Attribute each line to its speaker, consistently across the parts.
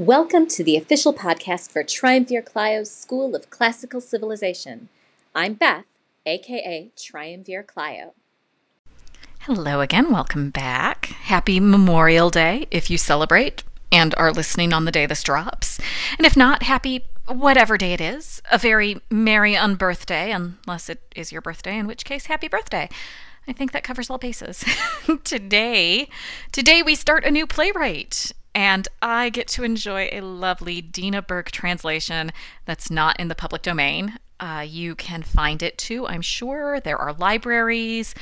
Speaker 1: Welcome to the official podcast for Triumvir Clio's School of Classical Civilization. I'm Beth, aka Triumvir Clio.
Speaker 2: Hello again, welcome back. Happy Memorial Day if you celebrate and are listening on the day this drops. And if not, happy whatever day it is. A very merry unbirthday, unless it is your birthday, in which case, happy birthday. I think that covers all bases. today, today we start a new playwright, and I get to enjoy a lovely Dina Berg translation that's not in the public domain. Uh, you can find it too, I'm sure. There are libraries.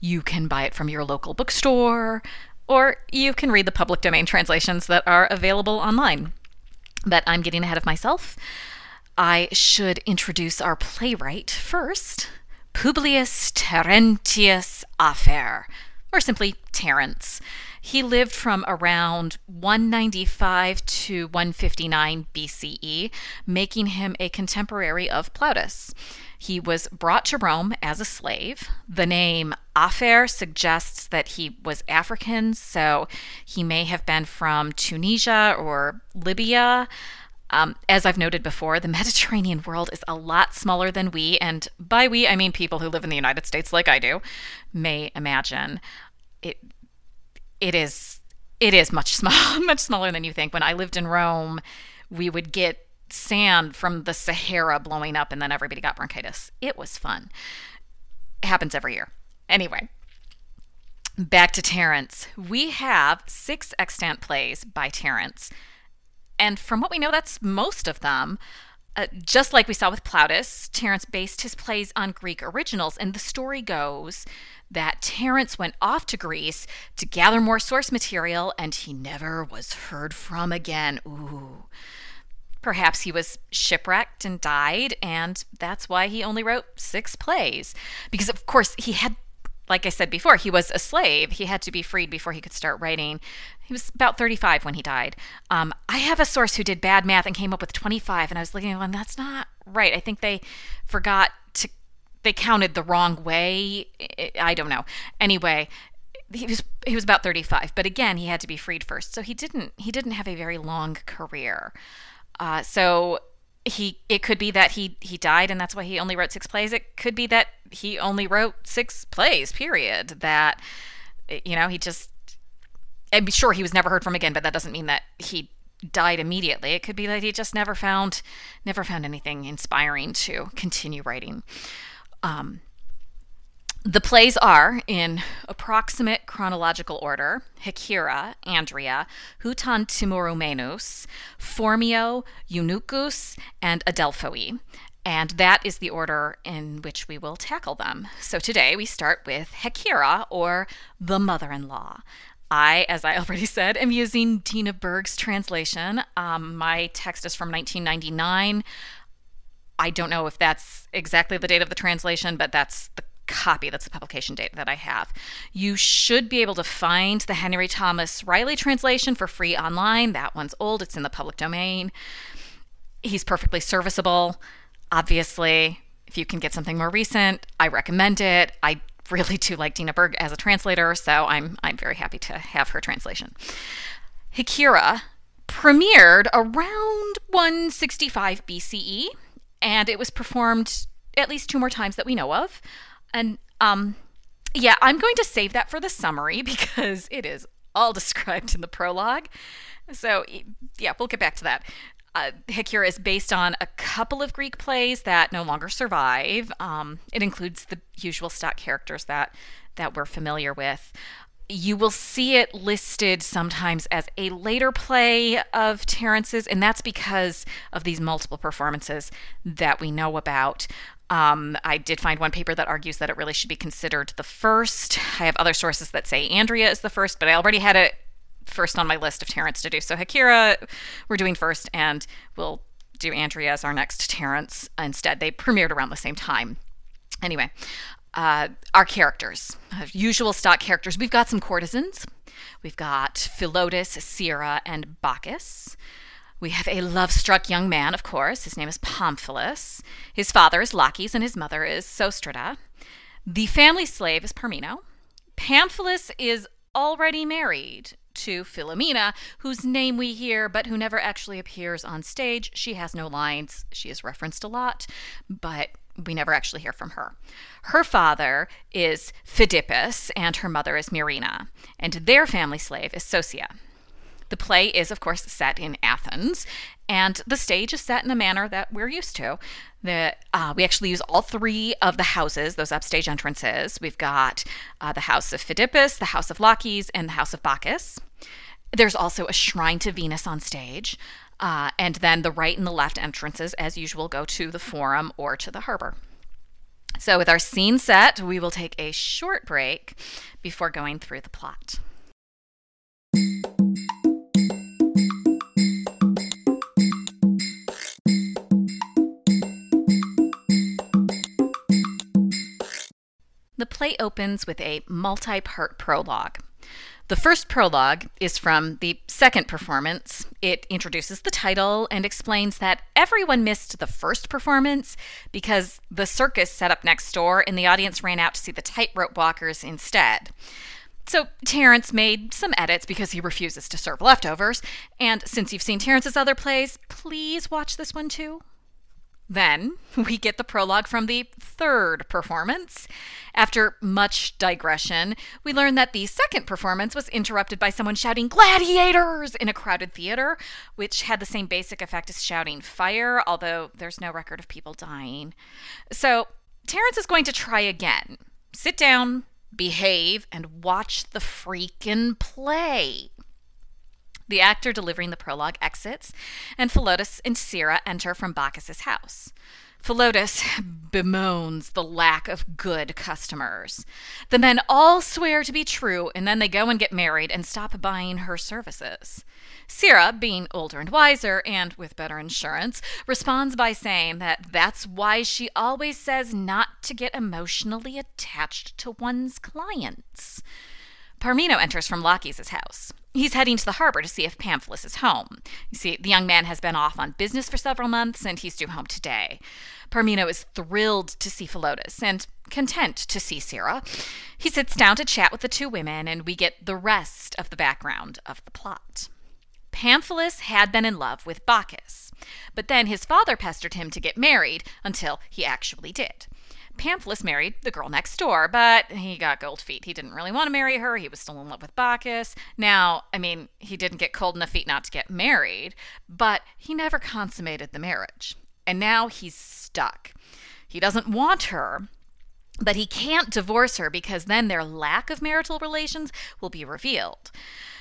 Speaker 2: You can buy it from your local bookstore, or you can read the public domain translations that are available online. But I'm getting ahead of myself. I should introduce our playwright first. Publius Terentius Afer, or simply Terence. He lived from around 195 to 159 BCE, making him a contemporary of Plautus. He was brought to Rome as a slave. The name Afer suggests that he was African, so he may have been from Tunisia or Libya. Um, as I've noted before, the Mediterranean world is a lot smaller than we, and by we, I mean people who live in the United States like I do, may imagine. It, it is it is much small, much smaller than you think. When I lived in Rome, we would get sand from the Sahara blowing up, and then everybody got bronchitis. It was fun. It happens every year. Anyway, back to Terence. We have six extant plays by Terence and from what we know, that's most of them. Uh, just like we saw with Plautus, Terence based his plays on Greek originals, and the story goes that Terence went off to Greece to gather more source material, and he never was heard from again. Ooh. Perhaps he was shipwrecked and died, and that's why he only wrote six plays. Because, of course, he had like I said before, he was a slave. He had to be freed before he could start writing. He was about 35 when he died. Um, I have a source who did bad math and came up with 25, and I was looking, and that's not right. I think they forgot they counted the wrong way. I don't know. Anyway, he was he was about 35, but again, he had to be freed first, so he didn't he didn't have a very long career. Uh, so he it could be that he he died and that's why he only wrote six plays it could be that he only wrote six plays period that you know he just i'm sure he was never heard from again but that doesn't mean that he died immediately it could be that he just never found never found anything inspiring to continue writing um, the plays are, in approximate chronological order, Hecyra, Andria, Heauton Timorumenos, Phormio, Eunuchus, and Adelphoi. And that is the order in which we will tackle them. So today we start with Hecyra, or the mother in law. I, as I already said, am using Dina Berg's translation. Um, my text is from 1999. I don't know if that's exactly the date of the translation, but that's the copy. That's the publication date that I have. You should be able to find the Henry Thomas Riley translation for free online. That one's old, it's in the public domain. He's perfectly serviceable. Obviously, if you can get something more recent, I recommend it. I really do like Dina Berg as a translator, so I'm I'm very happy to have her translation. Hecyra premiered around 165 BCE, and it was performed at least two more times that we know of. And um, yeah, I'm going to save that for the summary because it is all described in the prologue. So yeah, we'll get back to that. Uh, Hecyra is based on a couple of Greek plays that no longer survive. Um, it includes the usual stock characters that that we're familiar with. You will see it listed sometimes as a later play of Terence's, and that's because of these multiple performances that we know about. Um, I did find one paper that argues that it really should be considered the first. I have other sources that say Andria is the first, but I already had it first on my list of Terence to do. So Hecyra, we're doing first, and we'll do Andria as our next Terence instead. They premiered around the same time. Anyway, uh, our characters, uh, usual stock characters. We've got some courtesans. We've got Philotas, Sira, and Bacchus. We have a love struck young man, of course. His name is Pamphilus. His father is Laches, and his mother is Sostrata. The family slave is Parmeno. Pamphilus is already married to Philomena, whose name we hear but who never actually appears on stage. She has no lines. She is referenced a lot, but we never actually hear from her. Her father is Phidippus, and her mother is Myrrhina, and their family slave is Sosia. The play is, of course, set in Athens, and the stage is set in a manner that we're used to. The, uh, we actually use all three of the houses, those upstage entrances. We've got uh, the house of Phidippus, the house of Laches, and the house of Bacchus. There's also a shrine to Venus on stage. Uh, and then the right and the left entrances, as usual, go to the forum or to the harbor. So, with our scene set, we will take a short break before going through the plot. The play opens with a multi part prologue. The first prologue is from the second performance. It introduces the title and explains that everyone missed the first performance because the circus set up next door and the audience ran out to see the tightrope walkers instead. So Terence made some edits because he refuses to serve leftovers. And since you've seen Terence's other plays, please watch this one too. Then we get the prologue from the third performance. After much digression, we learn that the second performance was interrupted by someone shouting gladiators in a crowded theater, which had the same basic effect as shouting fire, although there's no record of people dying. So Terence is going to try again. Sit down, behave, and watch the freaking play. The actor delivering the prologue exits, and Philotas and Sira enter from Bacchus's house. Philotas bemoans the lack of good customers. The men all swear to be true, and then they go and get married and stop buying her services. Sira, being older and wiser and with better insurance, responds by saying that that's why she always says not to get emotionally attached to one's clients. Parmeno enters from Laches' house. He's heading to the harbor to see if Pamphilus is home. You see, the young man has been off on business for several months and he's due home today. Parmeno is thrilled to see Philotas and content to see Sira. He sits down to chat with the two women, and we get the rest of the background of the plot. Pamphilus had been in love with Bacchus, but then his father pestered him to get married until he actually did. Pamphilus married the girl next door, but he got cold feet. He didn't really want to marry her. He was still in love with Bacchus. Now, I mean, he didn't get cold enough feet not to get married, but he never consummated the marriage. And now he's stuck. He doesn't want her, but he can't divorce her because then their lack of marital relations will be revealed.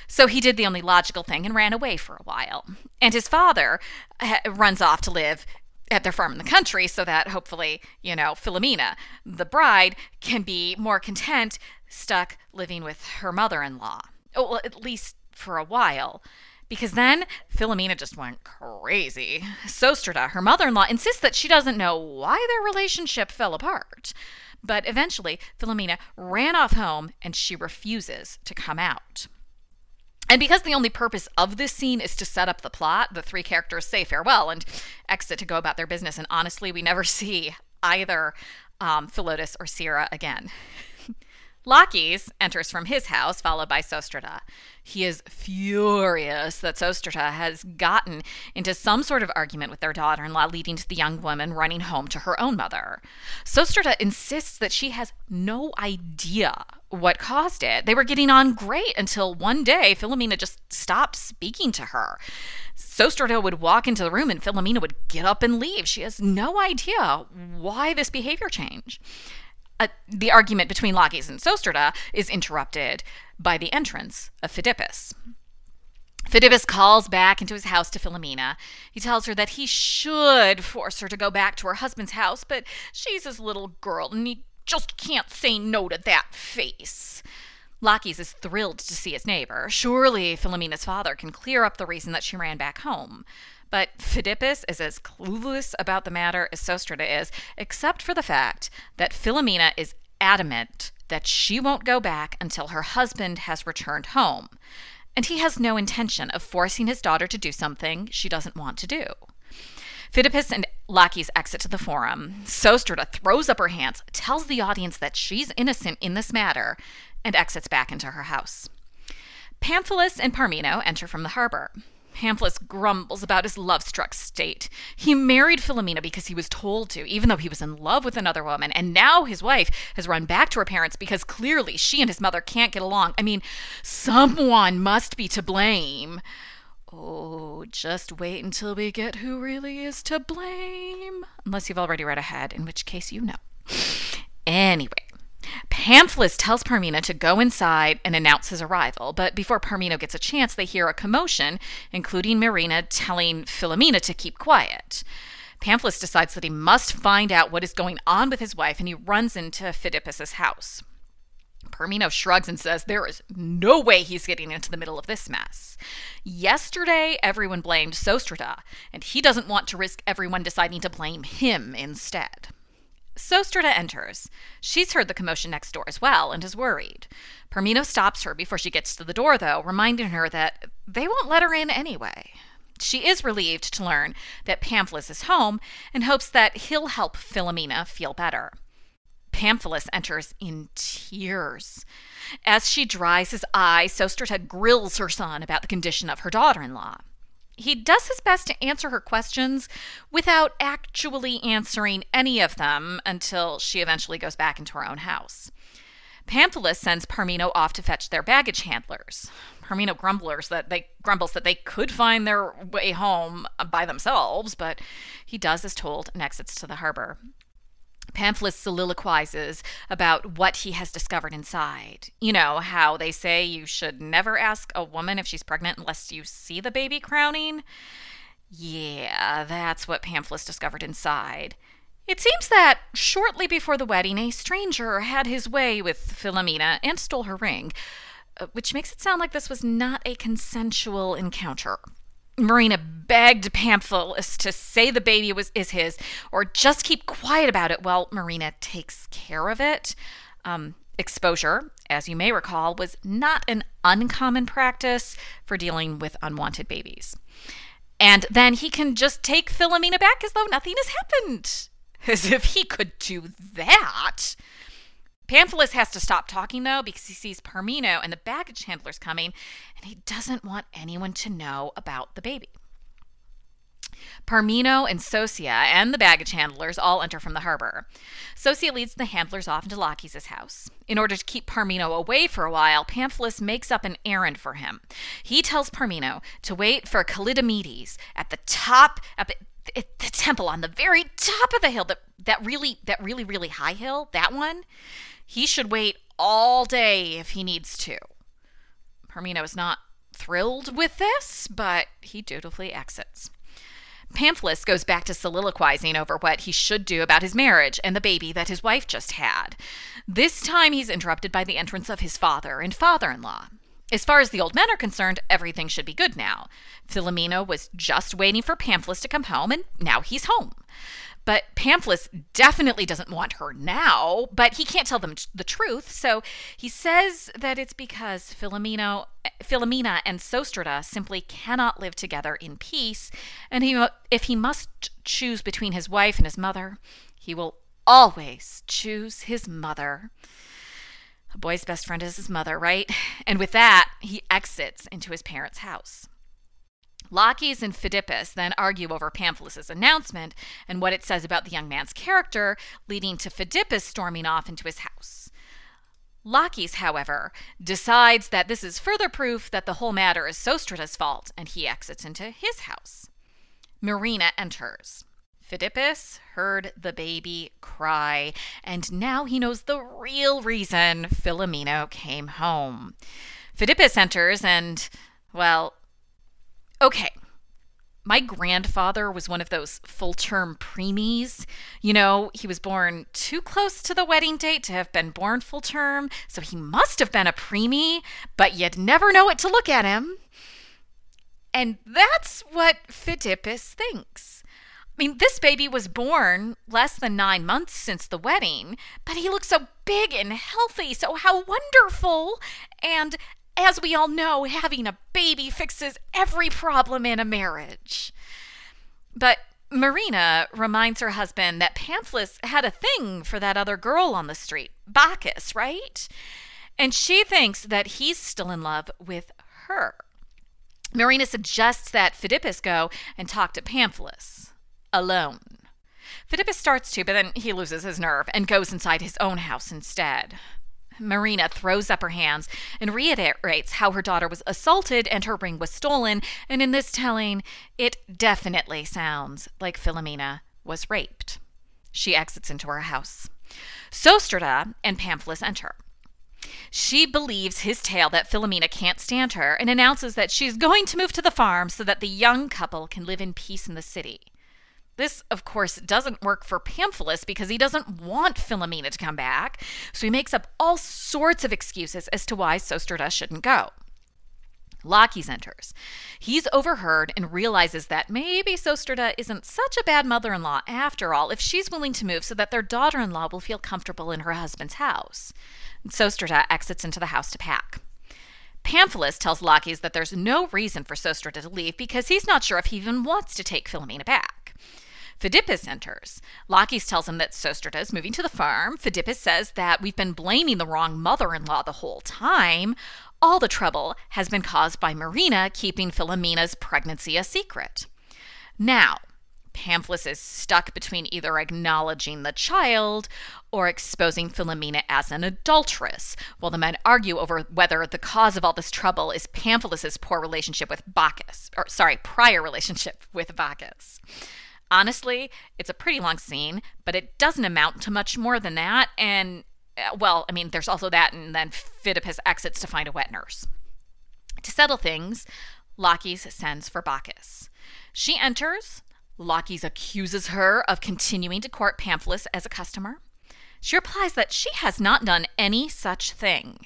Speaker 2: So he did the only logical thing and ran away for a while. And his father ha- runs off to live at their farm in the country so that hopefully, you know, Philomena, the bride, can be more content stuck living with her mother in law. Oh, well, at least for a while. Because then Philomena just went crazy. Sostrata, her mother in law, insists that she doesn't know why their relationship fell apart. But eventually, Philomena ran off home and she refuses to come out. And because the only purpose of this scene is to set up the plot, the three characters say farewell and exit to go about their business. And honestly, we never see either um, Philotas or Sira again. Laches enters from his house, followed by Sostrata. He is furious that Sostrata has gotten into some sort of argument with their daughter in law, leading to the young woman running home to her own mother. Sostrata insists that she has no idea what caused it. They were getting on great until one day Philomena just stopped speaking to her. Sostrata would walk into the room and Philomena would get up and leave. She has no idea why this behavior change. Uh, the argument between Laches and Sostrata is interrupted by the entrance of Phidippus. Phidippus calls back into his house to Philomena. He tells her that he should force her to go back to her husband's house, but she's his little girl and he just can't say no to that face. Laches is thrilled to see his neighbor. Surely Philomena's father can clear up the reason that she ran back home. But Phidippus is as clueless about the matter as Sostrata is, except for the fact that Philomena is adamant that she won't go back until her husband has returned home. And he has no intention of forcing his daughter to do something she doesn't want to do. Phidippus and Laches exit to the forum. Sostrata throws up her hands, tells the audience that she's innocent in this matter, and exits back into her house. Pamphilus and Parmeno enter from the harbor. Pamphilus grumbles about his love struck state. He married Philomena because he was told to, even though he was in love with another woman, and now his wife has run back to her parents because clearly she and his mother can't get along. I mean, someone must be to blame. Oh, just wait until we get who really is to blame. Unless you've already read ahead, in which case you know. Anyway, Pamphilus tells Parmeno to go inside and announce his arrival, but before Parmeno gets a chance, they hear a commotion, including Myrrhina telling Philomena to keep quiet. Pamphilus decides that he must find out what is going on with his wife, and he runs into Phidippus's house. Parmeno shrugs and says there is no way he's getting into the middle of this mess. Yesterday, everyone blamed Sostrata, and he doesn't want to risk everyone deciding to blame him instead. Sostrata enters. She's heard the commotion next door as well and is worried. Parmeno stops her before she gets to the door, though, reminding her that they won't let her in anyway. She is relieved to learn that Pamphilus is home and hopes that he'll help Philomena feel better. Pamphilus enters in tears. As she dries his eyes, Sostrata grills her son about the condition of her daughter in law he does his best to answer her questions without actually answering any of them until she eventually goes back into her own house. Pamphilus sends Parmeno off to fetch their baggage handlers. Parmeno grumblers that they grumbles that they could find their way home by themselves, but he does as told and exits to the harbor. Pamphilus soliloquizes about what he has discovered inside. You know, how they say you should never ask a woman if she's pregnant unless you see the baby crowning? Yeah, that's what Pamphilus discovered inside. It seems that shortly before the wedding, a stranger had his way with Philomena and stole her ring, uh, which makes it sound like this was not a consensual encounter. Myrrhina begged Pamphilus to say the baby was is his, or just keep quiet about it while Myrrhina takes care of it. Um, exposure, as you may recall, was not an uncommon practice for dealing with unwanted babies. And then he can just take Philomena back as though nothing has happened. As if he could do that. Pamphilus has to stop talking though because he sees Parmeno and the baggage handlers coming and he doesn't want anyone to know about the baby. Parmeno and Sosia and the baggage handlers all enter from the harbor. Sosia leads the handlers off into Laches' house. In order to keep Parmeno away for a while, Pamphilus makes up an errand for him. He tells Parmeno to wait for Callidamedes at the top, at the temple on the very top of the hill, that, that really, that really, really high hill, that one. He should wait all day if he needs to. Parmeno is not thrilled with this, but he dutifully exits. Pamphilus goes back to soliloquizing over what he should do about his marriage and the baby that his wife just had. This time he's interrupted by the entrance of his father and father in law. As far as the old men are concerned, everything should be good now. Philomena was just waiting for Pamphilus to come home, and now he's home. But Pamphilus definitely doesn't want her now, but he can't tell them the truth. So he says that it's because Philomeno, Philomena and Sostrata simply cannot live together in peace, and he, if he must choose between his wife and his mother, he will always choose his mother. A boy's best friend is his mother, right? And with that, he exits into his parents' house. Laches and Phidippus then argue over Pamphilus's announcement and what it says about the young man's character, leading to Phidippus storming off into his house. Laches, however, decides that this is further proof that the whole matter is Sostrata's fault, and he exits into his house. Myrrhina enters. Phidippus heard the baby cry, and now he knows the real reason Philomeno came home. Phidippus enters, and, well, Okay. My grandfather was one of those full term preemies. You know, he was born too close to the wedding date to have been born full term, so he must have been a preemie, but you'd never know it to look at him. And that's what Phidippus thinks. I mean, this baby was born less than nine months since the wedding, but he looks so big and healthy, so how wonderful! And as we all know, having a baby fixes every problem in a marriage. But Myrrhina reminds her husband that Pamphilus had a thing for that other girl on the street, Bacchus, right? And she thinks that he's still in love with her. Myrrhina suggests that Phidippus go and talk to Pamphilus alone. Phidippus starts to, but then he loses his nerve and goes inside his own house instead. Myrrhina throws up her hands and reiterates how her daughter was assaulted and her ring was stolen, and in this telling, it definitely sounds like Philomena was raped. She exits into her house. Sostrata and Pamphilus enter. She believes his tale that Philomena can't stand her and announces that she's going to move to the farm so that the young couple can live in peace in the city. This, of course, doesn't work for Pamphilus because he doesn't want Philomena to come back, so he makes up all sorts of excuses as to why Sostrata shouldn't go. Laches enters. He's overheard and realizes that maybe Sostrata isn't such a bad mother in law after all if she's willing to move so that their daughter in law will feel comfortable in her husband's house. Sostrata exits into the house to pack. Pamphilus tells Laches that there's no reason for Sostrata to leave because he's not sure if he even wants to take Philomena back. Phidippus enters. Laches tells him that Sostrata is moving to the farm. Phidippus says that we've been blaming the wrong mother in law the whole time. All the trouble has been caused by Myrrhina keeping Philomena's pregnancy a secret. Now, Pamphilus is stuck between either acknowledging the child or exposing Philomena as an adulteress, while the men argue over whether the cause of all this trouble is Pamphilus's poor relationship with Bacchus, or sorry, prior relationship with Bacchus. Honestly, it's a pretty long scene, but it doesn't amount to much more than that. And, uh, well, I mean, there's also that, and then Phidippus exits to find a wet nurse. To settle things, Laches sends for Bacchus. She enters. Laches accuses her of continuing to court Pamphilus as a customer. She replies that she has not done any such thing.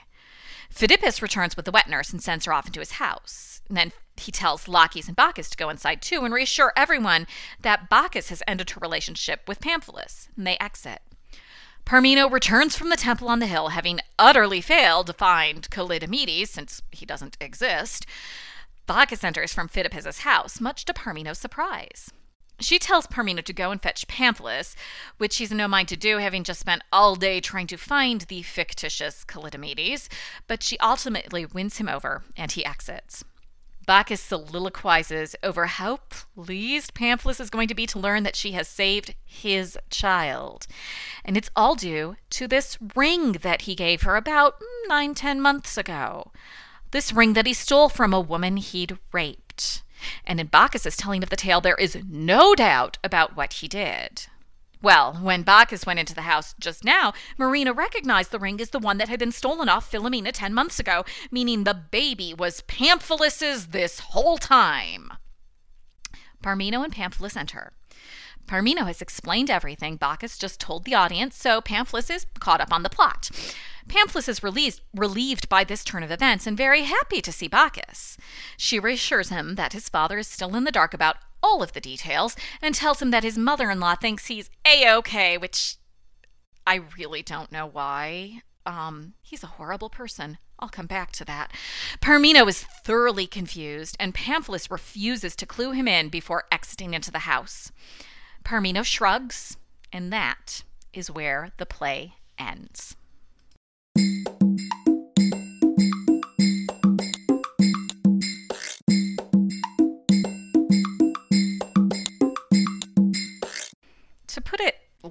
Speaker 2: Phidippus returns with the wet nurse and sends her off into his house. And then he tells Laches and Bacchus to go inside too and reassure everyone that Bacchus has ended her relationship with Pamphilus. And they exit. Parmeno returns from the temple on the hill, having utterly failed to find Callidamedes, since he doesn't exist. Bacchus enters from Phidippus's house, much to Parmeno's surprise. She tells Parmeno to go and fetch Pamphilus, which he's in no mind to do, having just spent all day trying to find the fictitious Callidamedes, but she ultimately wins him over, and he exits. Bacchus soliloquizes over how pleased Pamphilus is going to be to learn that she has saved his child. And it's all due to this ring that he gave her about nine, ten months ago. This ring that he stole from a woman he'd raped. And in Bacchus's telling of the tale, there is no doubt about what he did. Well, when Bacchus went into the house just now, Myrrhina recognized the ring as the one that had been stolen off Philomena 10 months ago, meaning the baby was Pamphilus's this whole time. Parmeno and Pamphilus enter. Parmeno has explained everything Bacchus just told the audience, so Pamphilus is caught up on the plot. Pamphilus is relieved, relieved by this turn of events and very happy to see Bacchus. She reassures him that his father is still in the dark about all of the details and tells him that his mother in law thinks he's A OK, which I really don't know why. Um, he's a horrible person. I'll come back to that. Parmeno is thoroughly confused, and Pamphilus refuses to clue him in before exiting into the house. Parmeno shrugs, and that is where the play ends.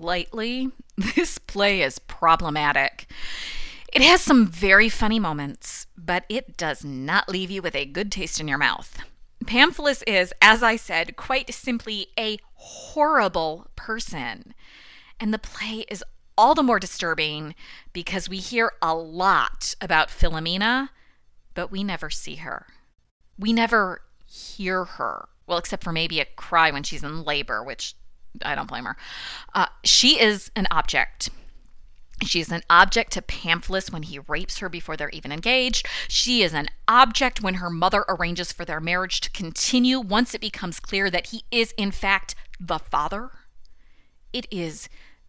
Speaker 2: Lightly, this play is problematic. It has some very funny moments, but it does not leave you with a good taste in your mouth. Pamphilus is, as I said, quite simply a horrible person. And the play is all the more disturbing because we hear a lot about Philomena, but we never see her. We never hear her. Well, except for maybe a cry when she's in labor, which I don't blame her. Uh, she is an object. She's an object to Pamphilus when he rapes her before they're even engaged. She is an object when her mother arranges for their marriage to continue once it becomes clear that he is, in fact, the father. It is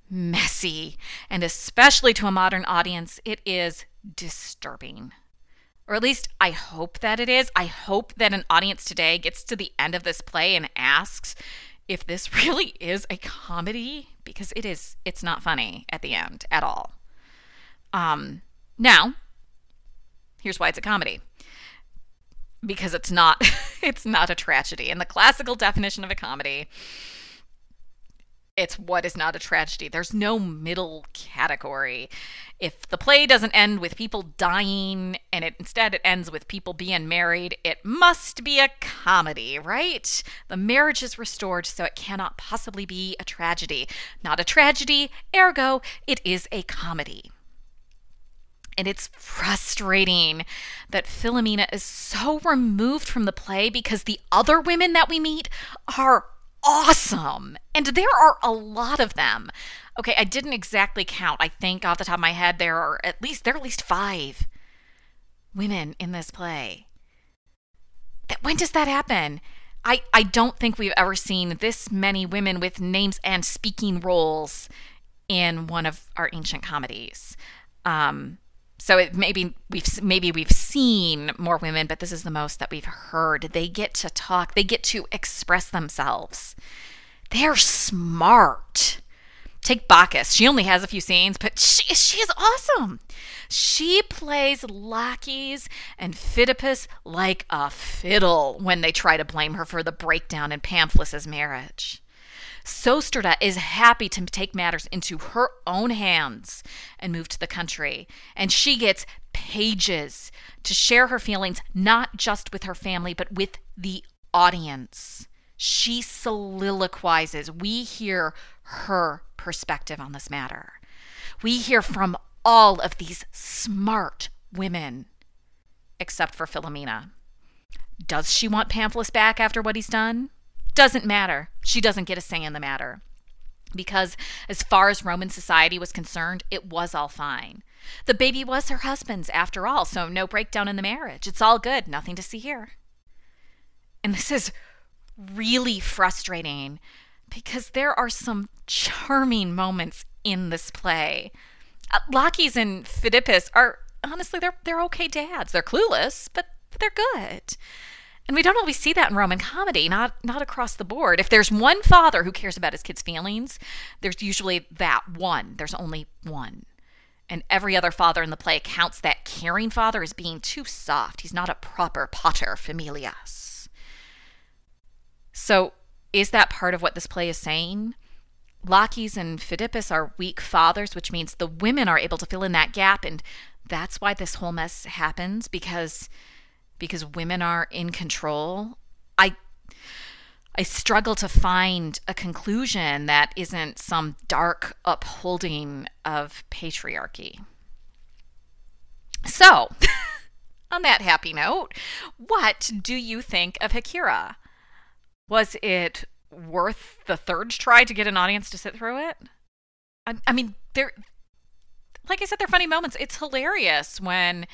Speaker 2: messy, and especially to a modern audience, it is disturbing. Or at least I hope that it is. I hope that an audience today gets to the end of this play and asks, if this really is a comedy because it is it's not funny at the end at all. Um now, here's why it's a comedy. because it's not it's not a tragedy. In the classical definition of a comedy, it's what is not a tragedy. There's no middle category. If the play doesn't end with people dying and it instead it ends with people being married, it must be a comedy, right? The marriage is restored, so it cannot possibly be a tragedy. Not a tragedy, ergo, it is a comedy. And it's frustrating that Philomena is so removed from the play because the other women that we meet are awesome. And there are a lot of them. Okay, I didn't exactly count. I think off the top of my head there are at least there are at least 5 women in this play. When does that happen? I, I don't think we've ever seen this many women with names and speaking roles in one of our ancient comedies. Um, so it maybe we've maybe we've seen more women, but this is the most that we've heard. They get to talk, they get to express themselves. They're smart. Take Bacchus. She only has a few scenes, but she she is awesome. She plays Laches and Phidippus like a fiddle when they try to blame her for the breakdown in Pamphilus' marriage. Sostrata is happy to take matters into her own hands and move to the country. And she gets pages to share her feelings, not just with her family, but with the audience. She soliloquizes. We hear her perspective on this matter. We hear from all of these smart women, except for Philomena. Does she want Pamphilus back after what he's done? Doesn't matter. She doesn't get a say in the matter. Because as far as Roman society was concerned, it was all fine. The baby was her husband's after all, so no breakdown in the marriage. It's all good. Nothing to see here. And this is really frustrating because there are some charming moments in this play. Uh, Laches and Phidippus are honestly they're they're okay dads. They're clueless, but they're good. And we don't always see that in Roman comedy, not not across the board. If there's one father who cares about his kids' feelings, there's usually that one. There's only one. And every other father in the play counts that caring father as being too soft. He's not a proper pater familias. So, is that part of what this play is saying? Laches and Phidippus are weak fathers, which means the women are able to fill in that gap. And that's why this whole mess happens because because women are in control, I I struggle to find a conclusion that isn't some dark upholding of patriarchy. So, on that happy note, what do you think of Hecyra? Was it worth the third try to get an audience to sit through it? I, I mean, there, like I said, they're funny moments. It's hilarious when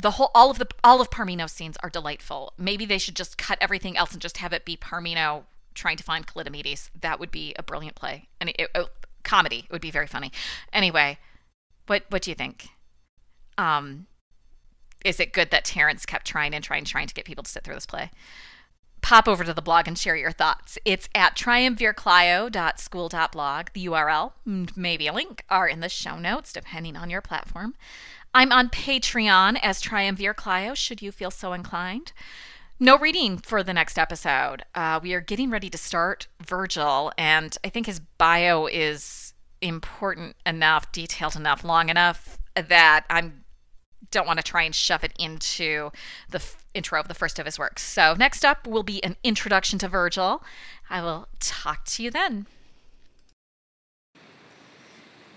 Speaker 2: the whole all of the all of Parmeno's scenes are delightful. Maybe they should just cut everything else and just have it be Parmeno trying to find Callidamedes. That would be a brilliant play and it, it, comedy. It would be very funny. Anyway, what what do you think? Um, is it good that Terence kept trying and trying, and trying to get people to sit through this play? Pop over to the blog and share your thoughts. It's at triumvirclio.school.blog. The URL, maybe a link, are in the show notes, depending on your platform. I'm on Patreon as Triumvir Clio, should you feel so inclined. No reading for the next episode. Uh, we are getting ready to start Virgil, and I think his bio is important enough, detailed enough, long enough that I don't want to try and shove it into the f- intro of the first of his works. So, next up will be an introduction to Virgil. I will talk to you then.